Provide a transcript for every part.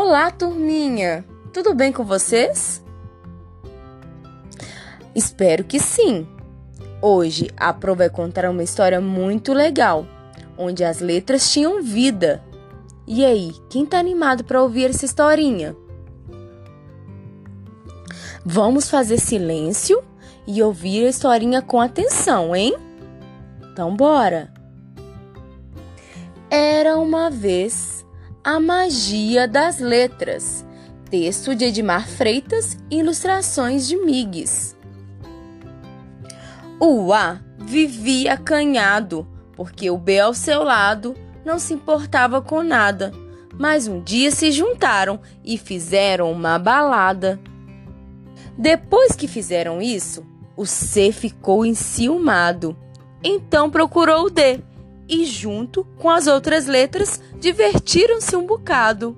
Olá, turminha! Tudo bem com vocês? Espero que sim! Hoje a Pro vai contar uma história muito legal, onde as letras tinham vida. E aí, quem tá animado para ouvir essa historinha? Vamos fazer silêncio e ouvir a historinha com atenção, hein? Então, bora! Era uma vez a magia das letras. Texto de Edmar Freitas, ilustrações de Migues. O A vivia acanhado, porque o B ao seu lado não se importava com nada. Mas um dia se juntaram e fizeram uma balada. Depois que fizeram isso, o C ficou enciumado. Então procurou o D e, junto com as outras letras, divertiram-se um bocado.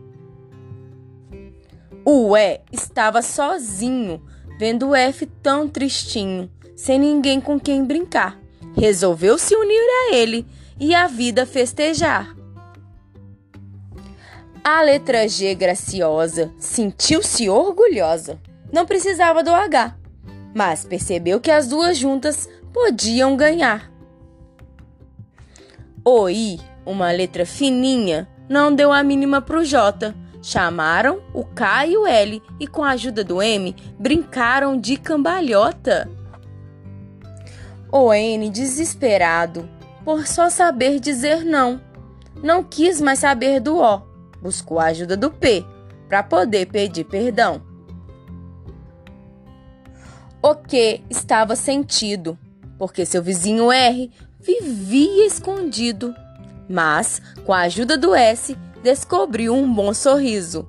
O E estava sozinho, vendo o F tão tristinho, sem ninguém com quem brincar. Resolveu se unir a ele e a vida festejar. A letra G graciosa sentiu-se orgulhosa. Não precisava do H, mas percebeu que as duas juntas podiam ganhar. O I, uma letra fininha, não deu a mínima pro J. Chamaram o K e o L e, com a ajuda do M, brincaram de cambalhota. O N, desesperado, por só saber dizer não, não quis mais saber do O. Buscou a ajuda do P para poder pedir perdão. O que estava sentido, porque seu vizinho R vivia escondido, mas com a ajuda do S descobriu um bom sorriso.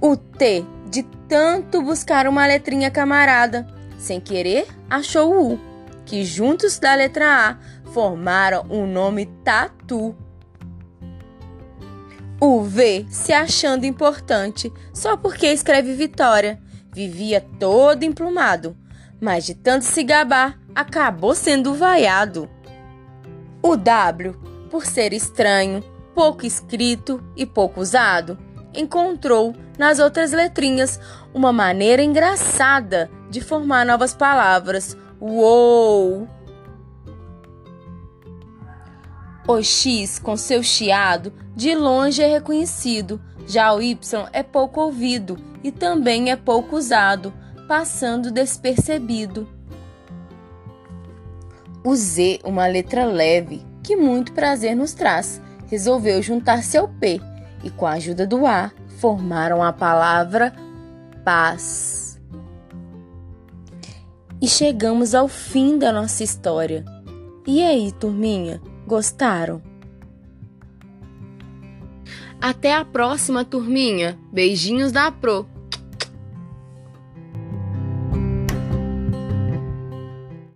O T, de tanto buscar uma letrinha camarada, sem querer achou o U, que juntos da letra A formaram o um nome Tatu. O V, se achando importante só porque escreve Vitória, vivia todo emplumado, mas de tanto se gabar, acabou sendo vaiado. O W, por ser estranho, pouco escrito e pouco usado, encontrou nas outras letrinhas uma maneira engraçada de formar novas palavras. Uou! O X, com seu chiado, de longe é reconhecido, já o Y é pouco ouvido e também é pouco usado, passando despercebido. O Z, uma letra leve, que muito prazer nos traz, resolveu juntar-se ao P e, com a ajuda do A, formaram a palavra paz. E chegamos ao fim da nossa história. E aí, turminha, gostaram? Até a próxima, turminha. Beijinhos da Pro.